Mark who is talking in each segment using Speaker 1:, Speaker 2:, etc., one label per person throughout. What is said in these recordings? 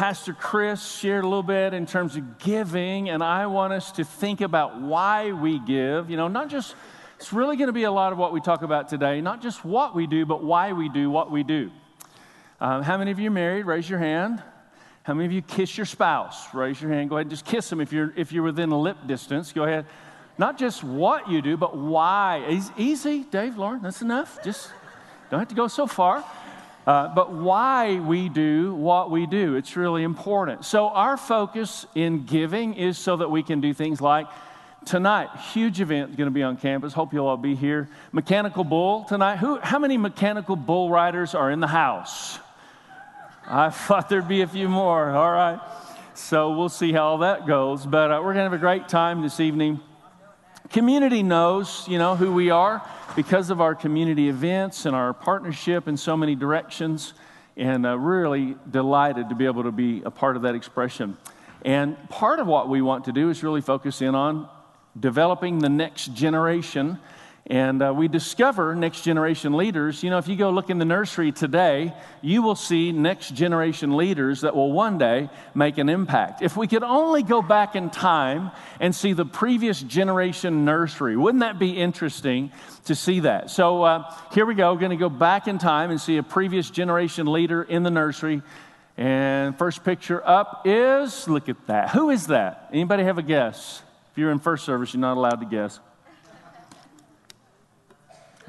Speaker 1: Pastor Chris shared a little bit in terms of giving, and I want us to think about why we give. You know, not just, it's really going to be a lot of what we talk about today, not just what we do, but why we do what we do. Um, how many of you are married? Raise your hand. How many of you kiss your spouse? Raise your hand. Go ahead and just kiss them if you're, if you're within lip distance. Go ahead. Not just what you do, but why. Easy, Dave, Lauren, that's enough. Just don't have to go so far. Uh, but why we do what we do, it's really important. So, our focus in giving is so that we can do things like tonight, huge event going to be on campus. Hope you'll all be here. Mechanical bull tonight. Who, how many mechanical bull riders are in the house? I thought there'd be a few more. All right. So, we'll see how all that goes. But uh, we're going to have a great time this evening. Community knows, you know, who we are because of our community events and our partnership in so many directions, and uh, really delighted to be able to be a part of that expression. And part of what we want to do is really focus in on developing the next generation and uh, we discover next generation leaders. You know, if you go look in the nursery today, you will see next generation leaders that will one day make an impact. If we could only go back in time and see the previous generation nursery, wouldn't that be interesting to see that? So uh, here we go, going to go back in time and see a previous generation leader in the nursery. And first picture up is look at that. Who is that? Anybody have a guess? If you're in first service, you're not allowed to guess.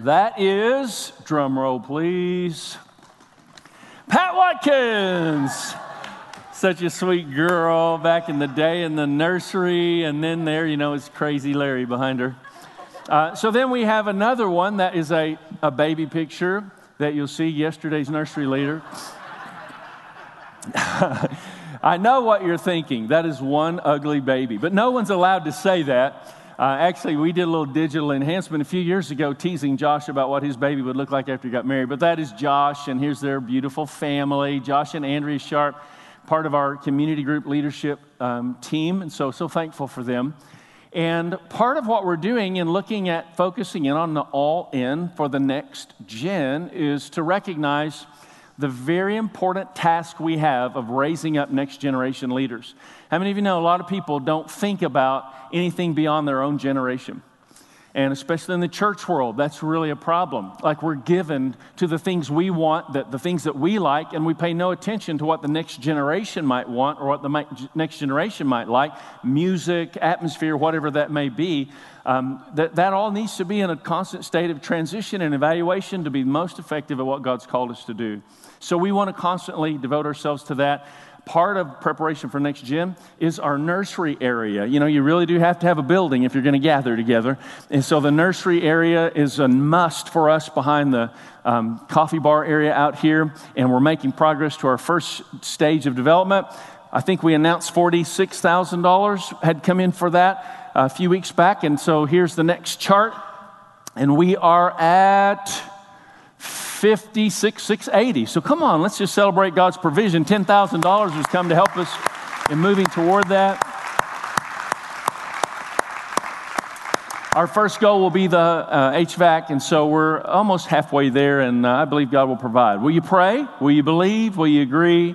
Speaker 1: That is, drum roll please, Pat Watkins. Such a sweet girl back in the day in the nursery, and then there, you know, is crazy Larry behind her. Uh, so then we have another one that is a, a baby picture that you'll see yesterday's nursery leader. I know what you're thinking. That is one ugly baby, but no one's allowed to say that uh, actually, we did a little digital enhancement a few years ago, teasing Josh about what his baby would look like after he got married. But that is Josh, and here's their beautiful family. Josh and Andrea Sharp, part of our community group leadership um, team, and so so thankful for them. And part of what we're doing in looking at focusing in on the all in for the next gen is to recognize the very important task we have of raising up next generation leaders. How many of you know a lot of people don't think about anything beyond their own generation? And especially in the church world, that's really a problem. Like we're given to the things we want, that the things that we like, and we pay no attention to what the next generation might want or what the next generation might like music, atmosphere, whatever that may be. Um, that, that all needs to be in a constant state of transition and evaluation to be most effective at what God's called us to do. So we want to constantly devote ourselves to that. Part of preparation for next gen is our nursery area. You know, you really do have to have a building if you're going to gather together. And so the nursery area is a must for us behind the um, coffee bar area out here. And we're making progress to our first stage of development. I think we announced $46,000 had come in for that a few weeks back. And so here's the next chart. And we are at 56, 680. So come on, let's just celebrate God's provision. $10,000 has come to help us in moving toward that. Our first goal will be the uh, HVAC, and so we're almost halfway there, and uh, I believe God will provide. Will you pray? Will you believe? Will you agree?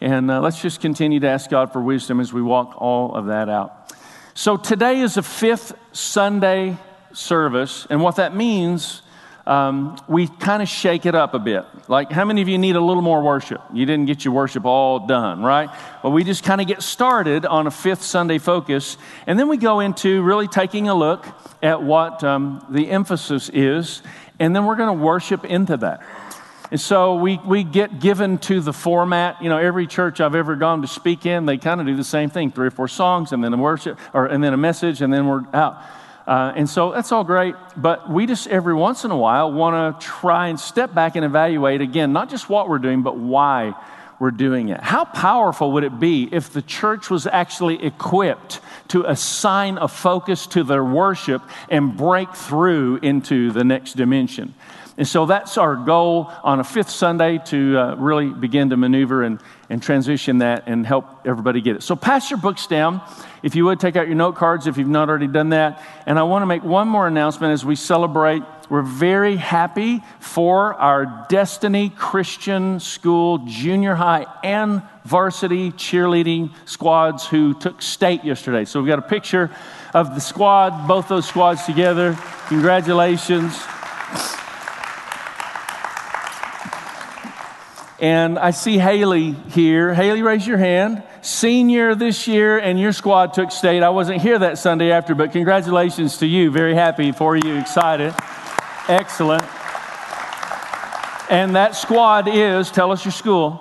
Speaker 1: And uh, let's just continue to ask God for wisdom as we walk all of that out. So today is the fifth Sunday service, and what that means um, we kind of shake it up a bit. Like, how many of you need a little more worship? You didn't get your worship all done, right? Well, we just kind of get started on a fifth Sunday focus, and then we go into really taking a look at what um, the emphasis is, and then we're going to worship into that. And so we, we get given to the format. You know, every church I've ever gone to speak in, they kind of do the same thing three or four songs, and then a worship, or, and then a message, and then we're out. Uh, and so that's all great, but we just every once in a while want to try and step back and evaluate again, not just what we're doing, but why we're doing it. How powerful would it be if the church was actually equipped to assign a focus to their worship and break through into the next dimension? And so that's our goal on a fifth Sunday to uh, really begin to maneuver and, and transition that and help everybody get it. So pass your books down. If you would take out your note cards if you've not already done that. And I want to make one more announcement as we celebrate. We're very happy for our Destiny Christian School junior high and varsity cheerleading squads who took state yesterday. So we've got a picture of the squad, both those squads together. Congratulations. And I see Haley here. Haley, raise your hand. Senior this year, and your squad took state. I wasn't here that Sunday after, but congratulations to you. Very happy for you, excited. Excellent. And that squad is, tell us your school.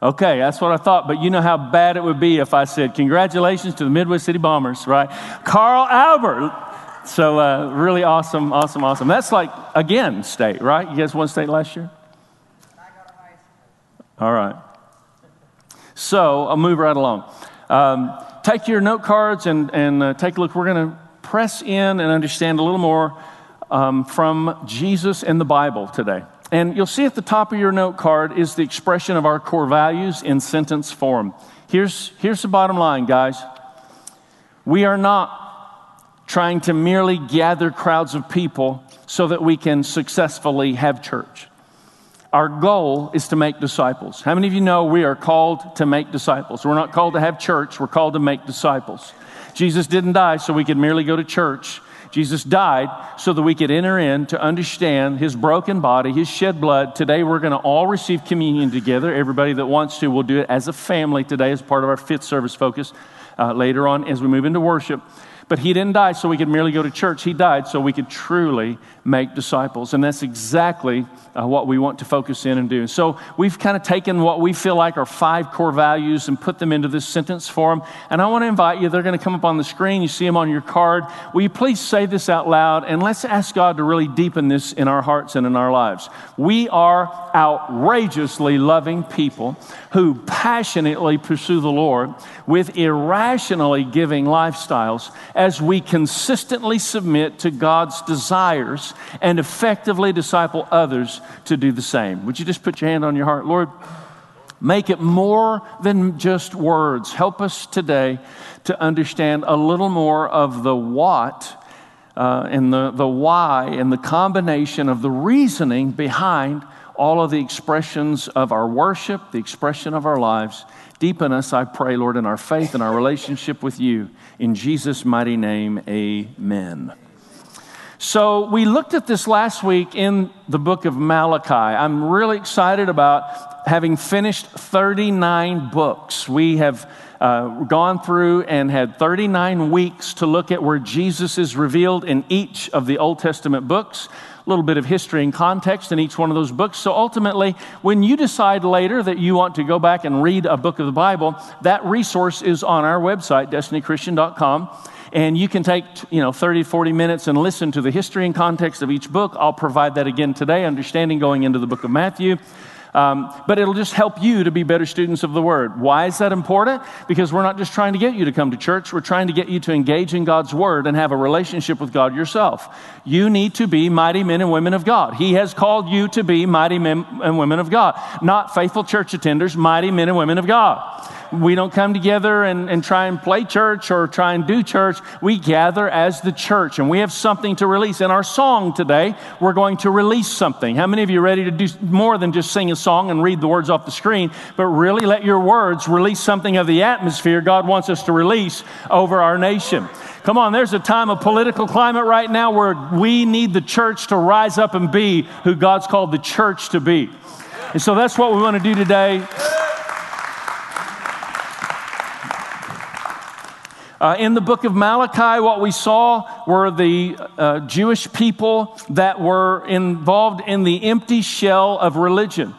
Speaker 1: Okay, that's what I thought, but you know how bad it would be if I said, Congratulations to the Midwest City Bombers, right? Carl Albert. So, uh, really awesome, awesome, awesome. That's like, again, state, right? You guys won state last year? All right. So I'll move right along. Um, take your note cards and, and uh, take a look. We're going to press in and understand a little more um, from Jesus and the Bible today. And you'll see at the top of your note card is the expression of our core values in sentence form. Here's, here's the bottom line, guys. We are not trying to merely gather crowds of people so that we can successfully have church. Our goal is to make disciples. How many of you know we are called to make disciples? We're not called to have church, we're called to make disciples. Jesus didn't die so we could merely go to church. Jesus died so that we could enter in to understand his broken body, his shed blood. Today, we're going to all receive communion together. Everybody that wants to will do it as a family today, as part of our fifth service focus uh, later on as we move into worship. But he didn't die so we could merely go to church. He died so we could truly make disciples. And that's exactly uh, what we want to focus in and do. So we've kind of taken what we feel like are five core values and put them into this sentence form. And I want to invite you, they're going to come up on the screen. You see them on your card. Will you please say this out loud? And let's ask God to really deepen this in our hearts and in our lives. We are outrageously loving people who passionately pursue the Lord with irrationally giving lifestyles as we consistently submit to God's desires and effectively disciple others to do the same. Would you just put your hand on your heart? Lord, make it more than just words. Help us today to understand a little more of the what. Uh, and the, the why and the combination of the reasoning behind all of the expressions of our worship, the expression of our lives. Deepen us, I pray, Lord, in our faith and our relationship with you. In Jesus' mighty name, amen. So, we looked at this last week in the book of Malachi. I'm really excited about having finished 39 books. We have uh, gone through and had 39 weeks to look at where Jesus is revealed in each of the Old Testament books little bit of history and context in each one of those books. So ultimately, when you decide later that you want to go back and read a book of the Bible, that resource is on our website, destinychristian.com and you can take you know 30 40 minutes and listen to the history and context of each book. I'll provide that again today understanding going into the book of matthew um, but it'll just help you to be better students of the Word. Why is that important? Because we're not just trying to get you to come to church, we're trying to get you to engage in God's Word and have a relationship with God yourself. You need to be mighty men and women of God. He has called you to be mighty men and women of God, not faithful church attenders, mighty men and women of God. We don't come together and, and try and play church or try and do church. We gather as the church and we have something to release. In our song today, we're going to release something. How many of you are ready to do more than just sing a song and read the words off the screen, but really let your words release something of the atmosphere God wants us to release over our nation? Come on, there's a time of political climate right now where we need the church to rise up and be who God's called the church to be. And so that's what we want to do today. Uh, in the book of Malachi, what we saw were the uh, Jewish people that were involved in the empty shell of religion.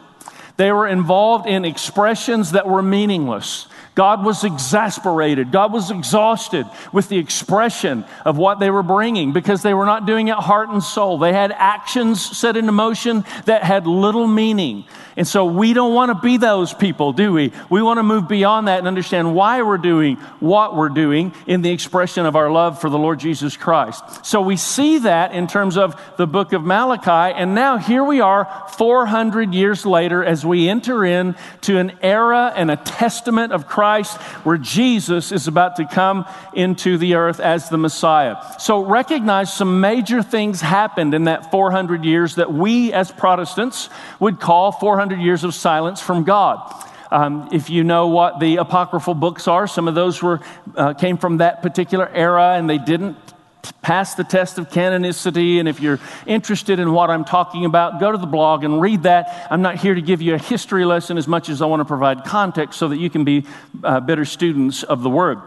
Speaker 1: They were involved in expressions that were meaningless. God was exasperated. God was exhausted with the expression of what they were bringing because they were not doing it heart and soul. They had actions set into motion that had little meaning. And so we don't want to be those people, do we? We want to move beyond that and understand why we're doing what we're doing in the expression of our love for the Lord Jesus Christ. So we see that in terms of the book of Malachi. And now here we are 400 years later as we enter into an era and a testament of Christ where Jesus is about to come into the earth as the Messiah. So recognize some major things happened in that 400 years that we as Protestants would call 400 400 years of silence from God. Um, if you know what the apocryphal books are, some of those were, uh, came from that particular era and they didn't pass the test of canonicity. And if you're interested in what I'm talking about, go to the blog and read that. I'm not here to give you a history lesson as much as I want to provide context so that you can be uh, better students of the Word.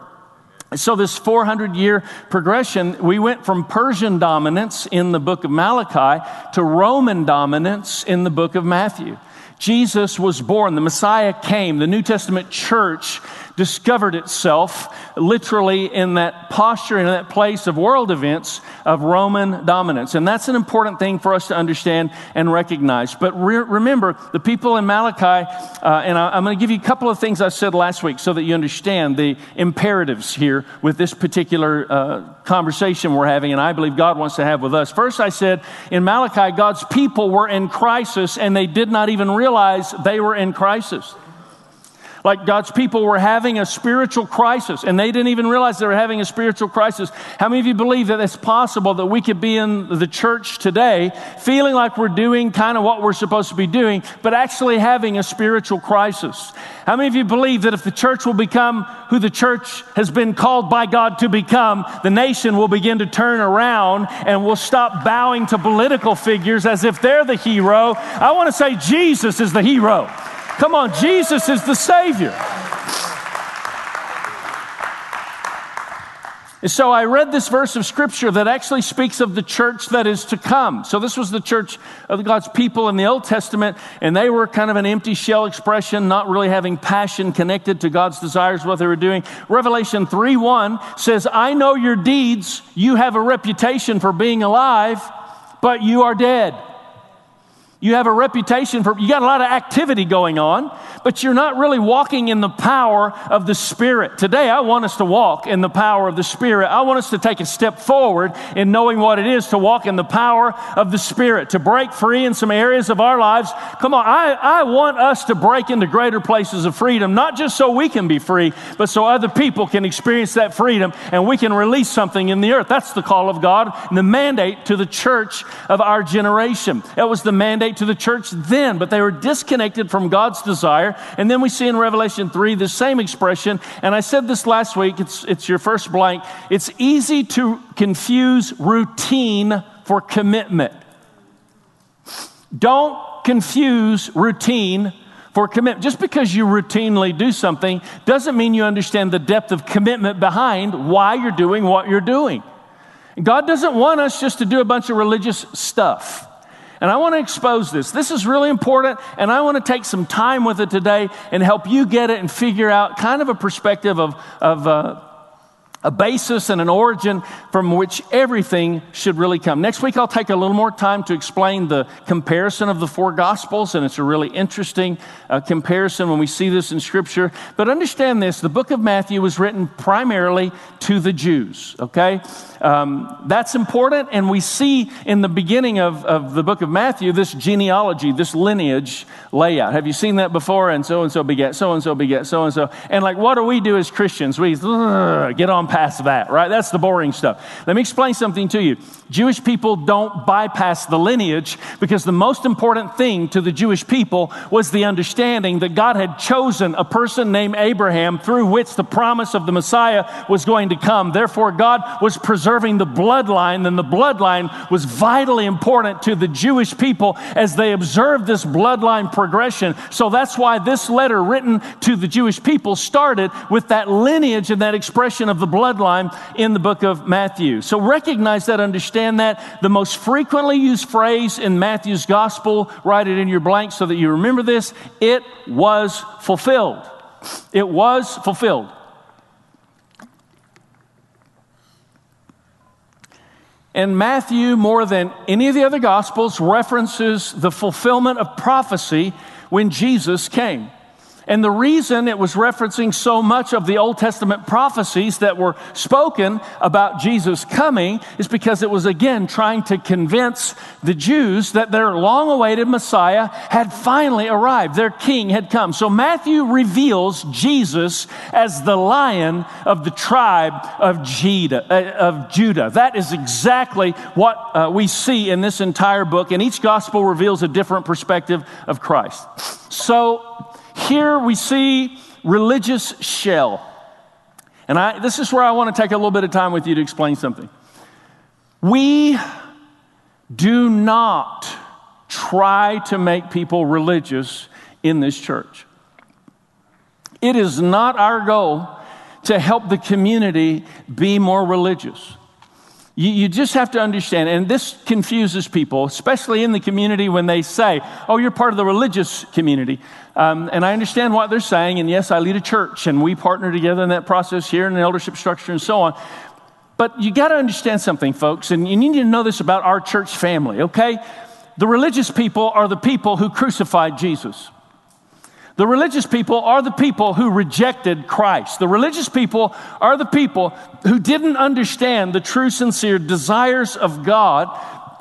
Speaker 1: So, this 400 year progression, we went from Persian dominance in the book of Malachi to Roman dominance in the book of Matthew. Jesus was born, the Messiah came, the New Testament church discovered itself literally in that posture, in that place of world events of Roman dominance. And that's an important thing for us to understand and recognize. But re- remember, the people in Malachi, uh, and I, am going to give you a couple of things I said last week so that you understand the imperatives here with this particular uh, conversation we're having, and I believe God wants to have with us. First, I said in Malachi, God's people were in crisis and they did not even realize they were in crisis. Like God's people were having a spiritual crisis and they didn't even realize they were having a spiritual crisis. How many of you believe that it's possible that we could be in the church today feeling like we're doing kind of what we're supposed to be doing, but actually having a spiritual crisis? How many of you believe that if the church will become who the church has been called by God to become, the nation will begin to turn around and will stop bowing to political figures as if they're the hero? I want to say Jesus is the hero. Come on, Jesus is the Savior. So I read this verse of scripture that actually speaks of the church that is to come. So this was the church of God's people in the Old Testament, and they were kind of an empty shell expression, not really having passion connected to God's desires, what they were doing. Revelation 3 1 says, I know your deeds. You have a reputation for being alive, but you are dead. You have a reputation for, you got a lot of activity going on, but you're not really walking in the power of the Spirit. Today, I want us to walk in the power of the Spirit. I want us to take a step forward in knowing what it is to walk in the power of the Spirit, to break free in some areas of our lives. Come on, I, I want us to break into greater places of freedom, not just so we can be free, but so other people can experience that freedom and we can release something in the earth. That's the call of God and the mandate to the church of our generation. That was the mandate to the church then, but they were disconnected from God's desire. And then we see in Revelation 3 the same expression. And I said this last week, it's, it's your first blank. It's easy to confuse routine for commitment. Don't confuse routine for commitment. Just because you routinely do something doesn't mean you understand the depth of commitment behind why you're doing what you're doing. God doesn't want us just to do a bunch of religious stuff. And I want to expose this. This is really important, and I want to take some time with it today and help you get it and figure out kind of a perspective of, of uh, a basis and an origin from which everything should really come. Next week, I'll take a little more time to explain the comparison of the four Gospels, and it's a really interesting uh, comparison when we see this in Scripture. But understand this the book of Matthew was written primarily to the Jews, okay? Um, that's important, and we see in the beginning of, of the book of Matthew this genealogy, this lineage layout. Have you seen that before? And so and so begat, so and so begat, so and so. And like, what do we do as Christians? We get on past that, right? That's the boring stuff. Let me explain something to you. Jewish people don't bypass the lineage because the most important thing to the Jewish people was the understanding that God had chosen a person named Abraham through which the promise of the Messiah was going to come. Therefore, God was preserving the bloodline, and the bloodline was vitally important to the Jewish people as they observed this bloodline progression. So that's why this letter written to the Jewish people started with that lineage and that expression of the bloodline in the book of Matthew. So recognize that understand that? The most frequently used phrase in Matthew's gospel, write it in your blank so that you remember this it was fulfilled. It was fulfilled. And Matthew, more than any of the other gospels, references the fulfillment of prophecy when Jesus came. And the reason it was referencing so much of the Old Testament prophecies that were spoken about Jesus coming is because it was again trying to convince the Jews that their long awaited Messiah had finally arrived. Their king had come. So Matthew reveals Jesus as the lion of the tribe of Judah. Uh. That is exactly what uh, we see in this entire book. And each gospel reveals a different perspective of Christ. So, here we see religious shell. And I, this is where I want to take a little bit of time with you to explain something. We do not try to make people religious in this church. It is not our goal to help the community be more religious. You, you, just have to understand, and this confuses people, especially in the community when they say, Oh, you're part of the religious community. Um, and I understand what they're saying, and yes, I lead a church, and we partner together in that process here in the eldership structure and so on. But you got to understand something, folks, and you need to know this about our church family, okay? The religious people are the people who crucified Jesus. The religious people are the people who rejected Christ. The religious people are the people who didn't understand the true, sincere desires of God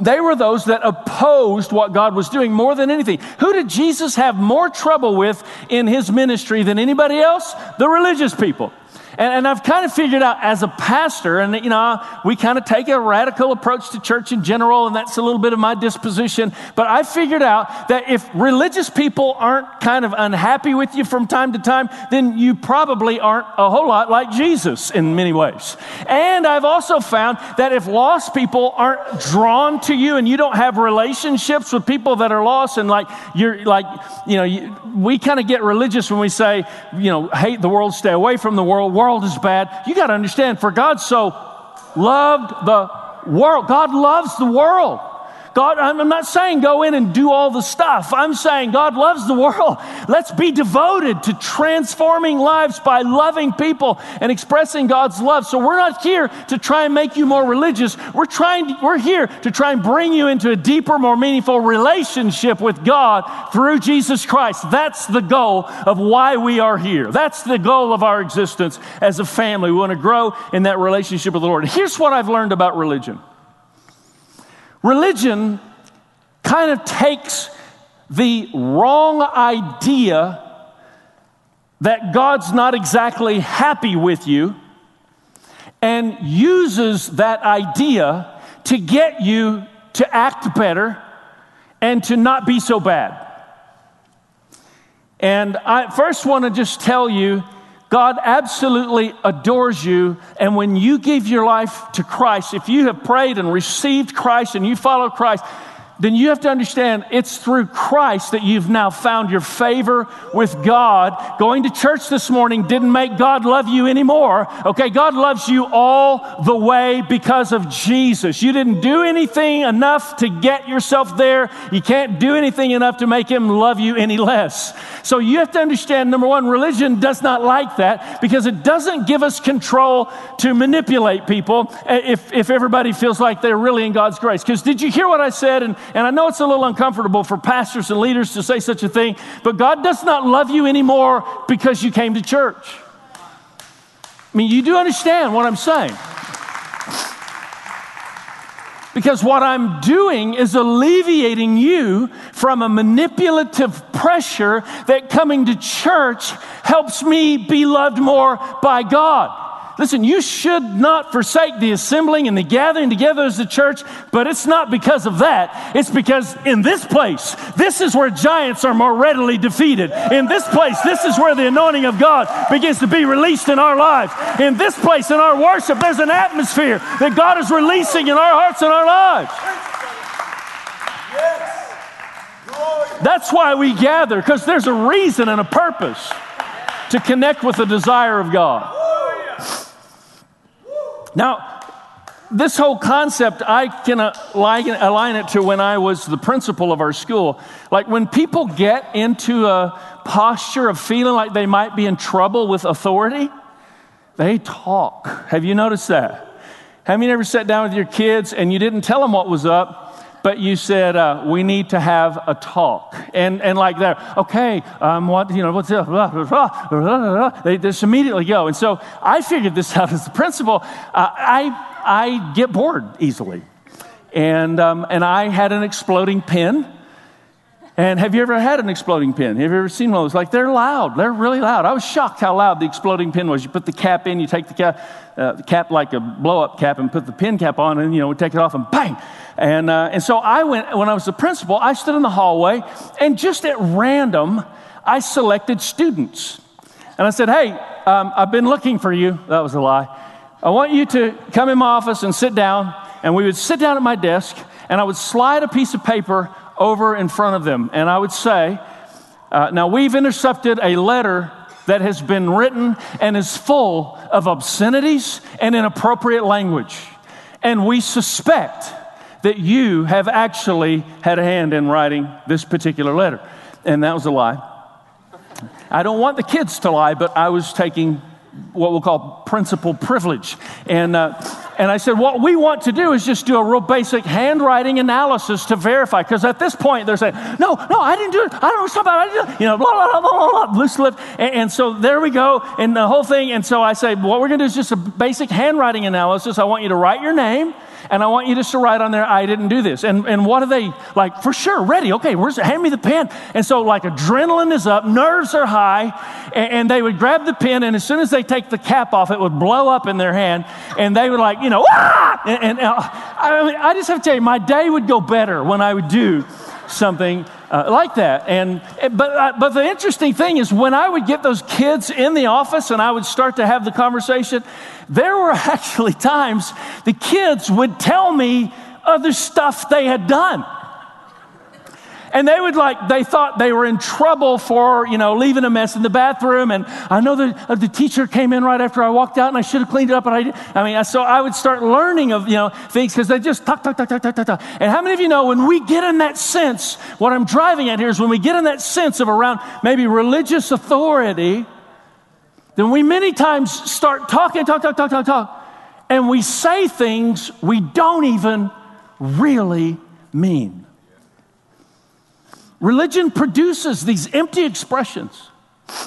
Speaker 1: they were those that opposed what God was doing more than anything. Who did Jesus have more trouble with in his ministry than anybody else? The religious people. And, and, I've kind of figured out as a pastor, and you know, we kind of take a radical approach to church in general, and that's a little bit of my disposition. But I figured out that if religious people aren't kind of unhappy with you from time to time, then you probably aren't a whole lot like Jesus in many ways. And I've also found that if lost people aren't drawn to you and you don't have relationships with people that are lost, and like you're like, you know, you, we kind of get religious when we say, you know, hate the world, stay away from the world. world world is bad. You got to understand, for God so loved the world, God loves the world. God, I'm not saying go in and do all the stuff. I'm saying God loves the world. Let's be devoted to transforming lives by loving people and expressing God's love. So we're not here to try and make you more religious. We're trying we're here to try and bring you into a deeper, more meaningful relationship with God through Jesus Christ. That's the goal of why we are here. That's the goal of our existence as a family. We want to grow in that relationship with the Lord. Here's what I've learned about religion. Religion kind of takes the wrong idea that God's not exactly happy with you and uses that idea to get you to act better and to not be so bad. And I first want to just tell you God absolutely adores you. And when you give your life to Christ, if you have prayed and received Christ and you follow Christ, then you have to understand it's through Christ that you've now found your favor with God. Going to church this morning didn't make God love you anymore. Okay, God loves you all the way because of Jesus. You didn't do anything enough to get yourself there. You can't do anything enough to make Him love you any less. So you have to understand number one, religion does not like that because it doesn't give us control to manipulate people eh, if, if everybody feels like they're really in God's grace. Because did you hear what I said? And and I know it's a little uncomfortable for pastors and leaders to say such a thing, but God does not love you anymore because you came to church. I mean, you do understand what I'm saying. Because what I'm doing is alleviating you from a manipulative pressure that coming to church helps me be loved more by God. Listen, you should not forsake the assembling and the gathering together as a church, but it's not because of that. It's because in this place, this is where giants are more readily defeated. In this place, this is where the anointing of God begins to be released in our lives. In this place, in our worship, there's an atmosphere that God is releasing in our hearts and our lives. That's why we gather, because there's a reason and a purpose to connect with the desire of God. Now, this whole concept, I can align it to when I was the principal of our school. Like when people get into a posture of feeling like they might be in trouble with authority, they talk. Have you noticed that? Have you ever sat down with your kids and you didn't tell them what was up? But you said uh, we need to have a talk and and like that okay um, what you know what's they just immediately go and so i figured this out as the principal uh, i I get bored easily. And, um, and I had an exploding pen. And have you ever had an exploding pen? Have you ever seen one of those? Like they're loud. They're really loud. I was shocked how loud the exploding pen was. You put the cap in, you take the cap, uh, the cap like a blow up cap, and put the pen cap on, and you know, we take it off, and bang. And uh, and so I went when I was the principal. I stood in the hallway, and just at random, I selected students, and I said, "Hey, um, I've been looking for you." That was a lie. I want you to come in my office and sit down. And we would sit down at my desk, and I would slide a piece of paper over in front of them. And I would say, uh, Now we've intercepted a letter that has been written and is full of obscenities and inappropriate language. And we suspect that you have actually had a hand in writing this particular letter. And that was a lie. I don't want the kids to lie, but I was taking what we'll call principal privilege. And, uh, and I said, what we want to do is just do a real basic handwriting analysis to verify. Because at this point, they're saying, no, no, I didn't do it. I don't know something about. I didn't You know, blah, blah, blah, blah, blah, loose lip. And, and so there we go. And the whole thing. And so I say, what we're going to do is just a basic handwriting analysis. I want you to write your name and I want you just to write on there, I didn't do this. And, and what are they like? For sure, ready. Okay, where's hand me the pen. And so, like, adrenaline is up, nerves are high, and, and, they would grab the pen, and as soon as they take the cap off, it would blow up in their hand, and they would, like, you know, ah! And, and uh, I, mean, I just have to tell you, my day would go better when I would do something uh, like that. And but uh, but the interesting thing is when I would get those kids in the office and I would start to have the conversation, there were actually times the kids would tell me other stuff they had done. And they would like, they thought they were in trouble for, you know, leaving a mess in the bathroom. And I know that uh, the teacher came in right after I walked out and I should have cleaned it up. But I, I mean, so I would start learning of, you know, things because they just talk, talk, talk, talk, talk, talk. And how many of you know when we get in that sense, what I'm driving at here is when we get in that sense of around maybe religious authority, then we many times start talking, talk, talk, talk, talk, talk. And we say things we don't even really mean. Religion produces these empty expressions.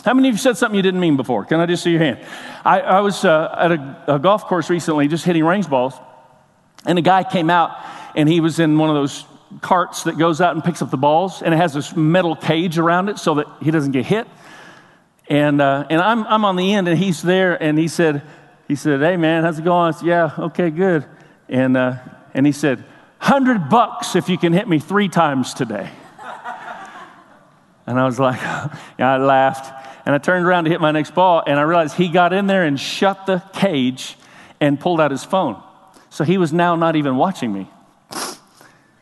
Speaker 1: How many of you said something you didn't mean before? Can I just see your hand? I, I was uh, at a, a, golf course recently just hitting range balls, and a guy came out and he was in one of those carts that goes out and picks up the balls, and it has this metal cage around it so that he doesn't get hit. And, uh, and I'm, I'm on the end, and he's there, and he said, he said, hey, man, how's it going? I said, yeah, okay, good. And, uh, and he said, 100 bucks if you can hit me three times today. And I was like, I laughed. And I turned around to hit my next ball, and I realized he got in there and shut the cage and pulled out his phone. So he was now not even watching me.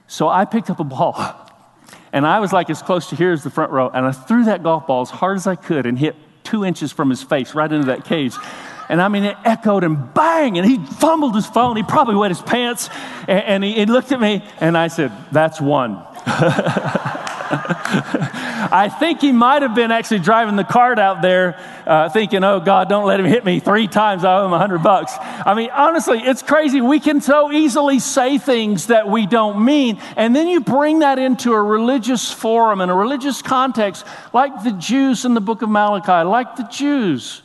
Speaker 1: So I picked up a ball, and I was like as close to here as the front row, and I threw that golf ball as hard as I could and hit two inches from his face right into that cage. And I mean, it echoed and bang, and he fumbled his phone. He probably wet his pants, and, and he, he looked at me, and I said, That's one. I think he might have been actually driving the cart out there uh, thinking, oh, God, don't let him hit me three times. I owe him a hundred bucks. I mean, honestly, it's crazy. We can so easily say things that we don't mean. And then you bring that into a religious forum and a religious context, like the Jews in the book of Malachi, like the Jews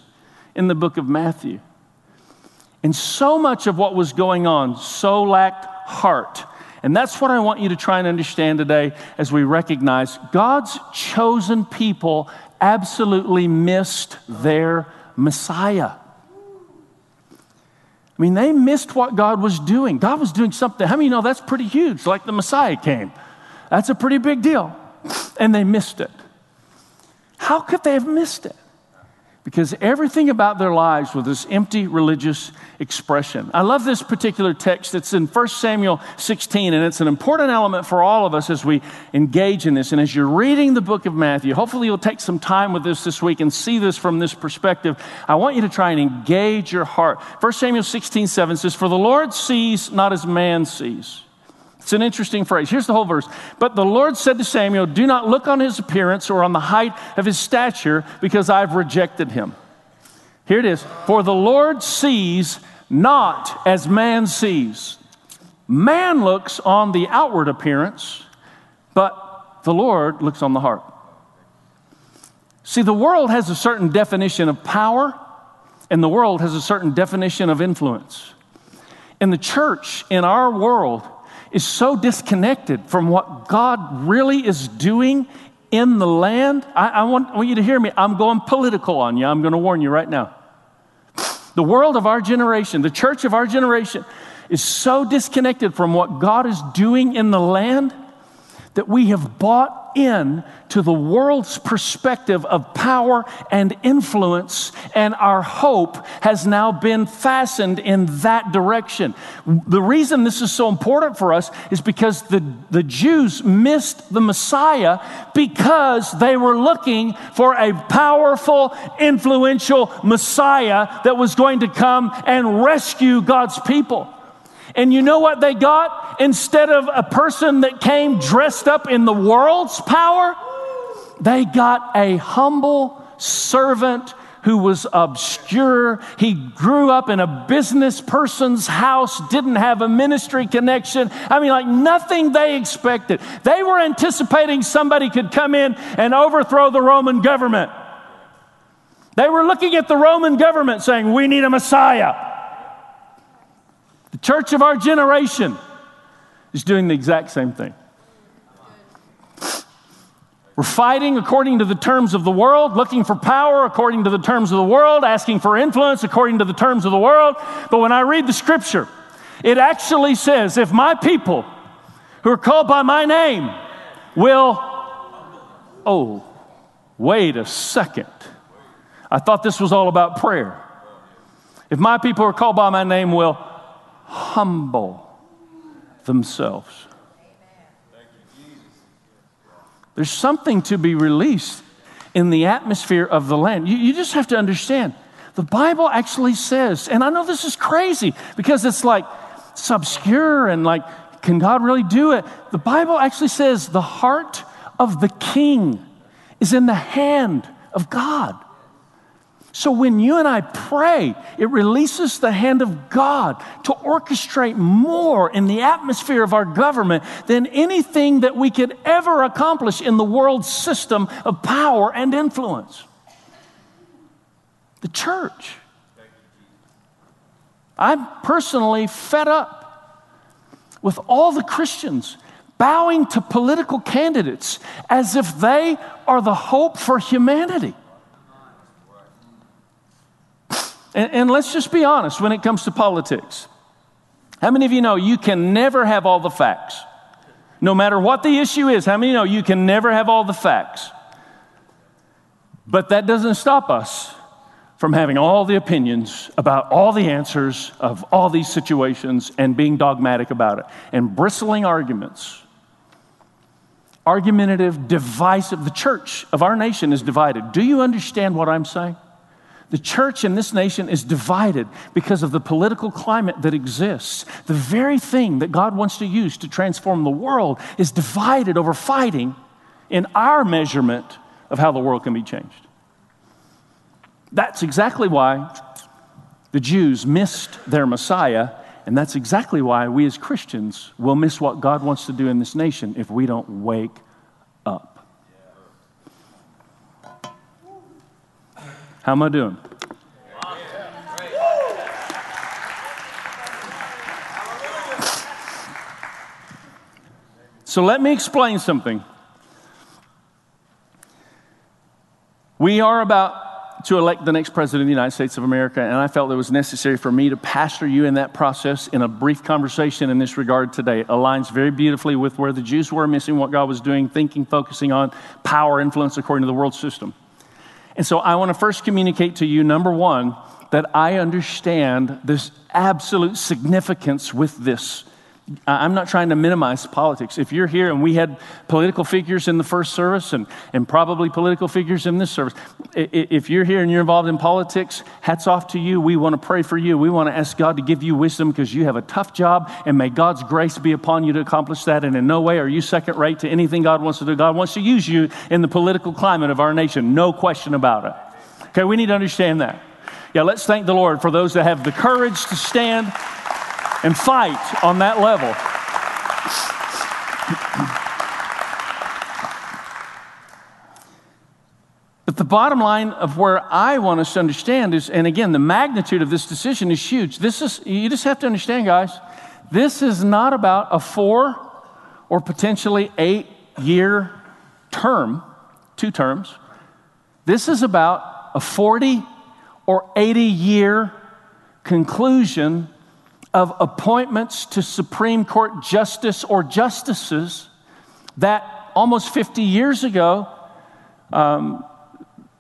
Speaker 1: in the book of Matthew. And so much of what was going on so lacked heart and that's what I want you to try and understand today as we recognize God's chosen people absolutely missed their Messiah. I mean, they missed what God was doing. God was doing something. How many know that's pretty huge? Like the Messiah came. That's a pretty big deal. And they missed it. How could they have missed it? Because everything about their lives was this empty religious expression. I love this particular text. It's in 1 Samuel 16, and it's an important element for all of us as we engage in this. And as you're reading the book of Matthew, hopefully you'll take some time with this this week and see this from this perspective. I want you to try and engage your heart. 1 Samuel 16, 7 says, For the Lord sees not as man sees. It's an interesting phrase. Here's the whole verse. But the Lord said to Samuel, Do not look on his appearance or on the height of his stature, because I've rejected him. Here it is. For the Lord sees not as man sees. Man looks on the outward appearance, but the Lord looks on the heart. See, the world has a certain definition of power, and the world has a certain definition of influence. In the church in our world is so disconnected from what God really is doing in the land. I, I, want, I want you to hear me. I'm going political on you. I'm going to warn you right now. The world of our generation, the church of our generation, is so disconnected from what God is doing in the land that we have bought in to the world's perspective of power and influence, and our hope has now been fastened in that direction. The reason this is so important for us is because the, the Jews missed the Messiah because they were looking for a powerful, influential Messiah that was going to come and rescue God's people. And you know what they got? Instead of a person that came dressed up in the world's power, they got a humble servant who was obscure. He grew up in a business person's house, didn't have a ministry connection. I mean, like nothing they expected. They were anticipating somebody could come in and overthrow the Roman government. They were looking at the Roman government saying, We need a Messiah. The church of our generation is doing the exact same thing. We're fighting according to the terms of the world, looking for power according to the terms of the world, asking for influence according to the terms of the world. But when I read the scripture, it actually says, if my people who are called by my name will, oh, wait a second. I thought this was all about prayer. If my people are called by my name will humble themselves. There's something to be released in the atmosphere of the land. You, you, just have to understand. The Bible actually says, and I know this is crazy because it's like it's obscure and like, can God really do it? The Bible actually says the heart of the king is in the hand of God. So when you and I pray, it releases the hand of God to orchestrate more in the atmosphere of our government than anything that we could ever accomplish in the world system of power and influence. The church. I'm personally fed up with all the Christians bowing to political candidates as if they are the hope for humanity. And, and let's just be honest when it comes to politics. How many of you know you can never have all the facts? No matter what the issue is, how many know you can never have all the facts? But that doesn't stop us from having all the opinions about all the answers of all these situations and being dogmatic about it and bristling arguments. Argumentative, divisive. The church of our nation is divided. Do you understand what I'm saying? The church in this nation is divided because of the political climate that exists. The very thing that God wants to use to transform the world is divided over fighting in our measurement of how the world can be changed. That's exactly why the Jews missed their Messiah, and that's exactly why we as Christians will miss what God wants to do in this nation if we don't wake How am I doing? So let me explain something. We are about to elect the next president of the United States of America, and I felt it was necessary for me to pastor you in that process in a brief conversation in this regard today. It aligns very beautifully with where the Jews were missing what God was doing, thinking, focusing on power, influence according to the world system. And so I want to first communicate to you, number one, that I understand this absolute significance with this I'm not trying to minimize politics. If you're here and we had political figures in the first service and, and probably political figures in this service, if you're here and you're involved in politics, hats off to you. We want to pray for you. We want to ask God to give you wisdom because you have a tough job and may God's grace be upon you to accomplish that. And in no way are you second rate to anything God wants to do. God wants to use you in the political climate of our nation. No question about it. Okay, we need to understand that. Yeah, let's thank the Lord for those that have the courage to stand and fight on that level. But the bottom line of where I want us to understand is, and again, the magnitude of this decision is huge. This is, you just have to understand, guys, this is not about a four or potentially eight year term, two terms. This is about a 40 or 80 year conclusion of appointments to Supreme Court justice or justices that almost 50 years ago, um,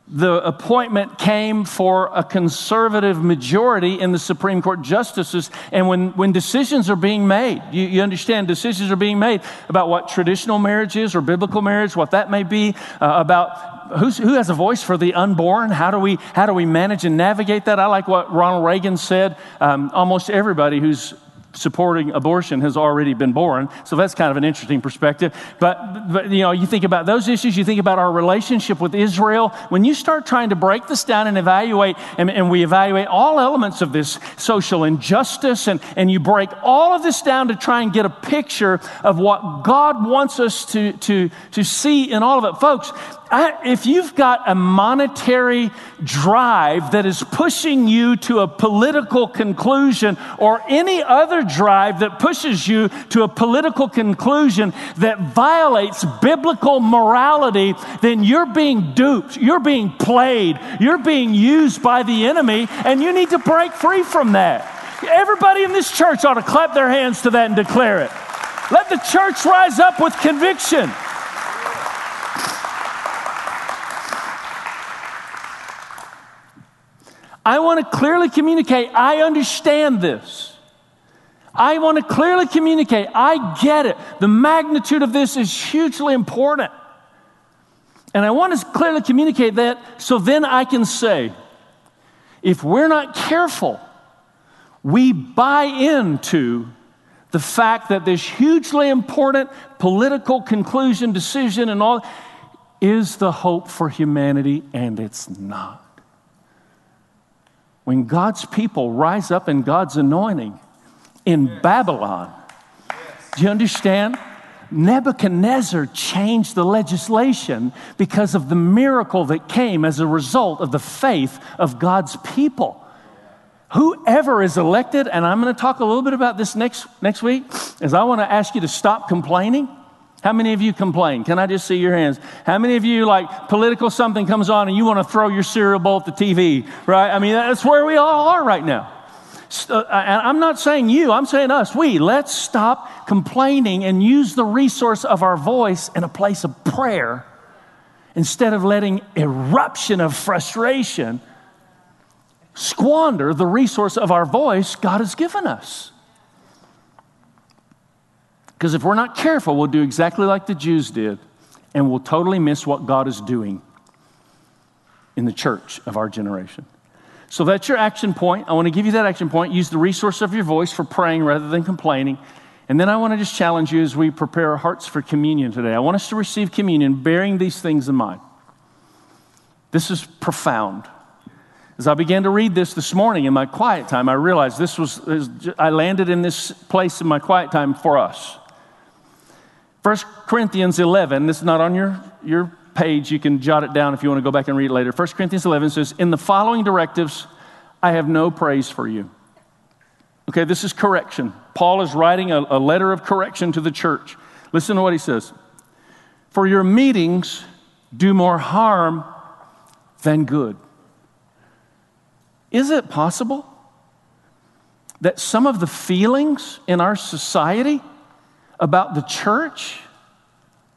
Speaker 1: the appointment came for a conservative majority in the Supreme Court justices. And when, when decisions are being made, you, you, understand decisions are being made about what traditional marriage is or biblical marriage, what that may be, uh, about who has a voice for the unborn? How do we, how do we manage and navigate that? I like what Ronald Reagan said. Um, almost everybody who's supporting abortion has already been born. So that's kind of an interesting perspective. But, but, you know, you think about those issues, you think about our relationship with Israel. When you start trying to break this down and evaluate, and, and we evaluate all elements of this social injustice, and, and you break all of this down to try and get a picture of what God wants us to, to, to see in all of it. Folks, I, if you've got a monetary drive that is pushing you to a political conclusion or any other drive that pushes you to a political conclusion that violates biblical morality, then you're being duped. You're being played. You're being used by the enemy, and you need to break free from that. Everybody in this church ought to clap their hands to that and declare it. Let the church rise up with conviction. I want to clearly communicate, I understand this. I want to clearly communicate, I get it. The magnitude of this is hugely important. And I want to clearly communicate that so then I can say, if we're not careful, we buy into the fact that this hugely important political conclusion, decision, and all is the hope for humanity, and it's not when God's people rise up in God's anointing in Babylon. Do you understand? Nebuchadnezzar changed the legislation because of the miracle that came as a result of the faith of God's people. Whoever is elected, and I'm going to talk a little bit about this next, next week, is I want to ask you to stop complaining how many of you complain? Can I just see your hands? How many of you, like, political something comes on and you want to throw your cereal bowl at the TV, right? I mean, that's where we all are right now. Uh, and I'm not saying you, I'm saying us. We, let's stop complaining and use the resource of our voice in a place of prayer instead of letting eruption of frustration squander the resource of our voice God has given us. Because if we're not careful, we'll do exactly like the Jews did, and we'll totally miss what God is doing in the church of our generation. So that's your action point. I want to give you that action point. Use the resource of your voice for praying rather than complaining. And then I want to just challenge you as we prepare our hearts for communion today. I want us to receive communion bearing these things in mind. This is profound. As I began to read this this morning in my quiet time, I realized this was, I landed in this place in my quiet time for us. 1 Corinthians 11, this is not on your, your page. You can jot it down if you want to go back and read it later. 1 Corinthians 11 says, In the following directives, I have no praise for you. Okay, this is correction. Paul is writing a, a letter of correction to the church. Listen to what he says For your meetings do more harm than good. Is it possible that some of the feelings in our society about the church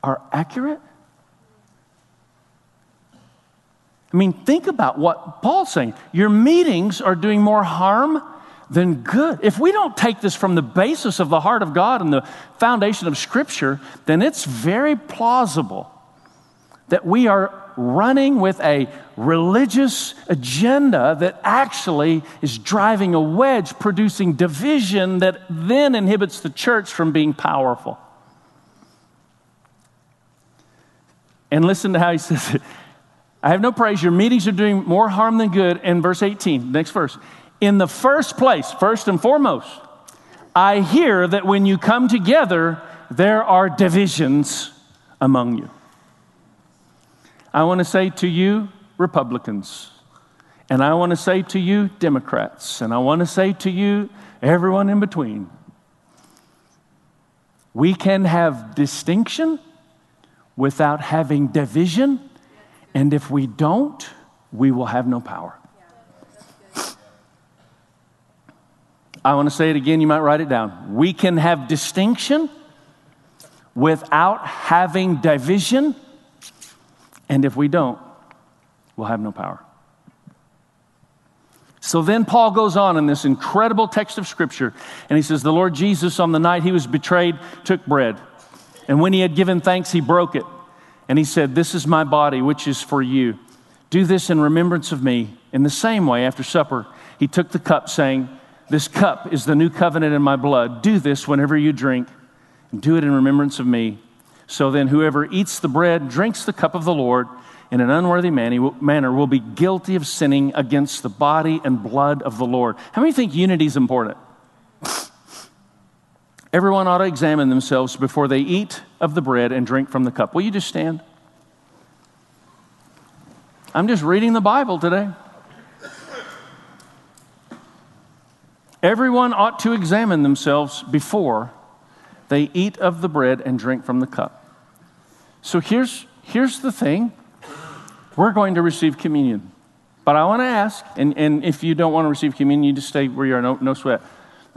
Speaker 1: are accurate? I mean, think about what Paul's saying. Your meetings are doing more harm than good. If we don't take this from the basis of the heart of God and the foundation of Scripture, then it's very plausible that we are running with a religious agenda that actually is driving a wedge, producing division that then inhibits the church from being powerful. And listen to how he says it. I have no praise. Your meetings are doing more harm than good. In verse 18, next verse. In the first place, first and foremost, I hear that when you come together, there are divisions among you. I want to say to you, Republicans, and I want to say to you, Democrats, and I want to say to you, everyone in between, we can have distinction without having division, and if we don't, we will have no power. I want to say it again, you might write it down. We can have distinction without having division, and if we don't, we'll have no power. So then Paul goes on in this incredible text of Scripture, and he says, The Lord Jesus, on the night he was betrayed, took bread. And when he had given thanks, he broke it. And he said, This is my body, which is for you. Do this in remembrance of me. In the same way, after supper, he took the cup, saying, This cup is the new covenant in my blood. Do this whenever you drink, and do it in remembrance of me. So then, whoever eats the bread, drinks the cup of the Lord in an unworthy manner, will be guilty of sinning against the body and blood of the Lord. How many think unity is important? Everyone ought to examine themselves before they eat of the bread and drink from the cup. Will you just stand? I'm just reading the Bible today. Everyone ought to examine themselves before they eat of the bread and drink from the cup. So here's, here's the thing we're going to receive communion. But I want to ask, and, and if you don't want to receive communion, you just stay where you are, no, no sweat.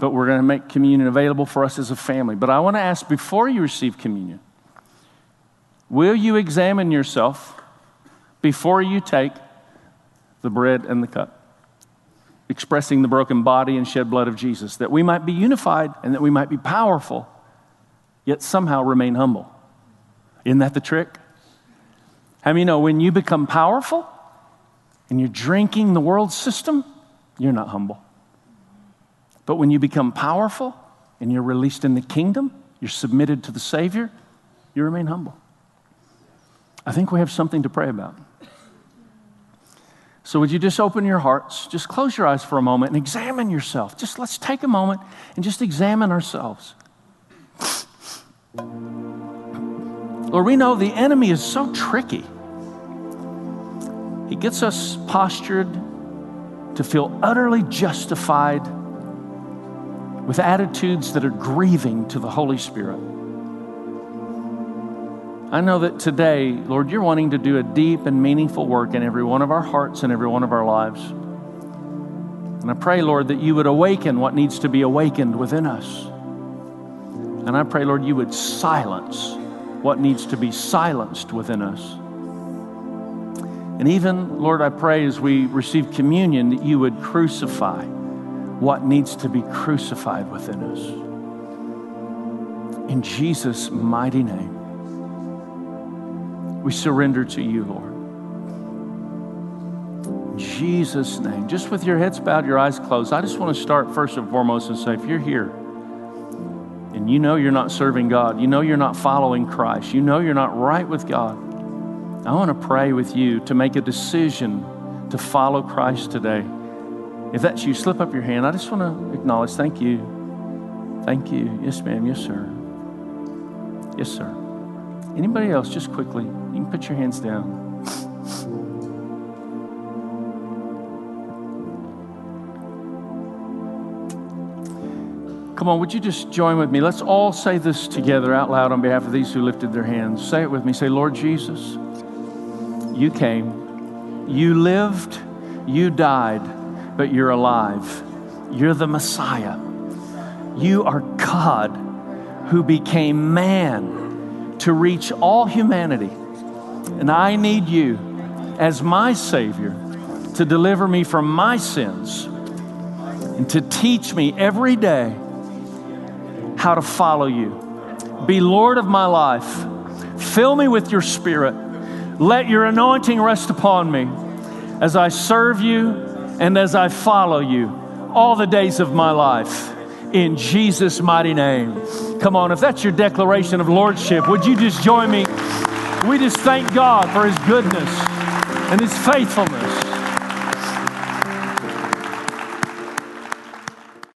Speaker 1: But we're going to make communion available for us as a family. But I want to ask before you receive communion, will you examine yourself before you take the bread and the cup? Expressing the broken body and shed blood of Jesus, that we might be unified and that we might be powerful, yet somehow remain humble. Isn't that the trick? How many know when you become powerful and you're drinking the world system, you're not humble. But when you become powerful and you're released in the kingdom, you're submitted to the Savior, you remain humble. I think we have something to pray about. So, would you just open your hearts? Just close your eyes for a moment and examine yourself. Just let's take a moment and just examine ourselves. Lord, we know the enemy is so tricky. He gets us postured to feel utterly justified with attitudes that are grieving to the Holy Spirit. I know that today, Lord, you're wanting to do a deep and meaningful work in every one of our hearts and every one of our lives. And I pray, Lord, that you would awaken what needs to be awakened within us. And I pray, Lord, you would silence what needs to be silenced within us. And even, Lord, I pray as we receive communion that you would crucify what needs to be crucified within us. In Jesus' mighty name, we surrender to you, Lord. In Jesus' name, just with your heads bowed, your eyes closed, I just want to start first and foremost and say, if you're here, and you know you're not serving God, you know you're not following Christ, you know you're not right with God, I want to pray with you to make a decision to follow Christ today. If that's you, slip up your hand. I just want to acknowledge, thank you. Thank you. Yes, ma'am. Yes, sir. Yes, sir. Anybody else, just quickly, you can put your hands down. Come on, would you just join with me? Let's all say this together out loud on behalf of these who lifted their hands. Say it with me. Say, Lord Jesus, you came, you lived, you died, but you're alive. You're the Messiah. You are God who became man to reach all humanity. And I need you as my Savior to deliver me from my sins and to teach me every day how to follow you. Be Lord of my life. Fill me with your Spirit. Let your anointing rest upon me as I serve you and as I follow you all the days of my life. In Jesus' mighty name. Come on, if that's your declaration of Lordship, would you just join me? We just thank God for His goodness and His faithfulness.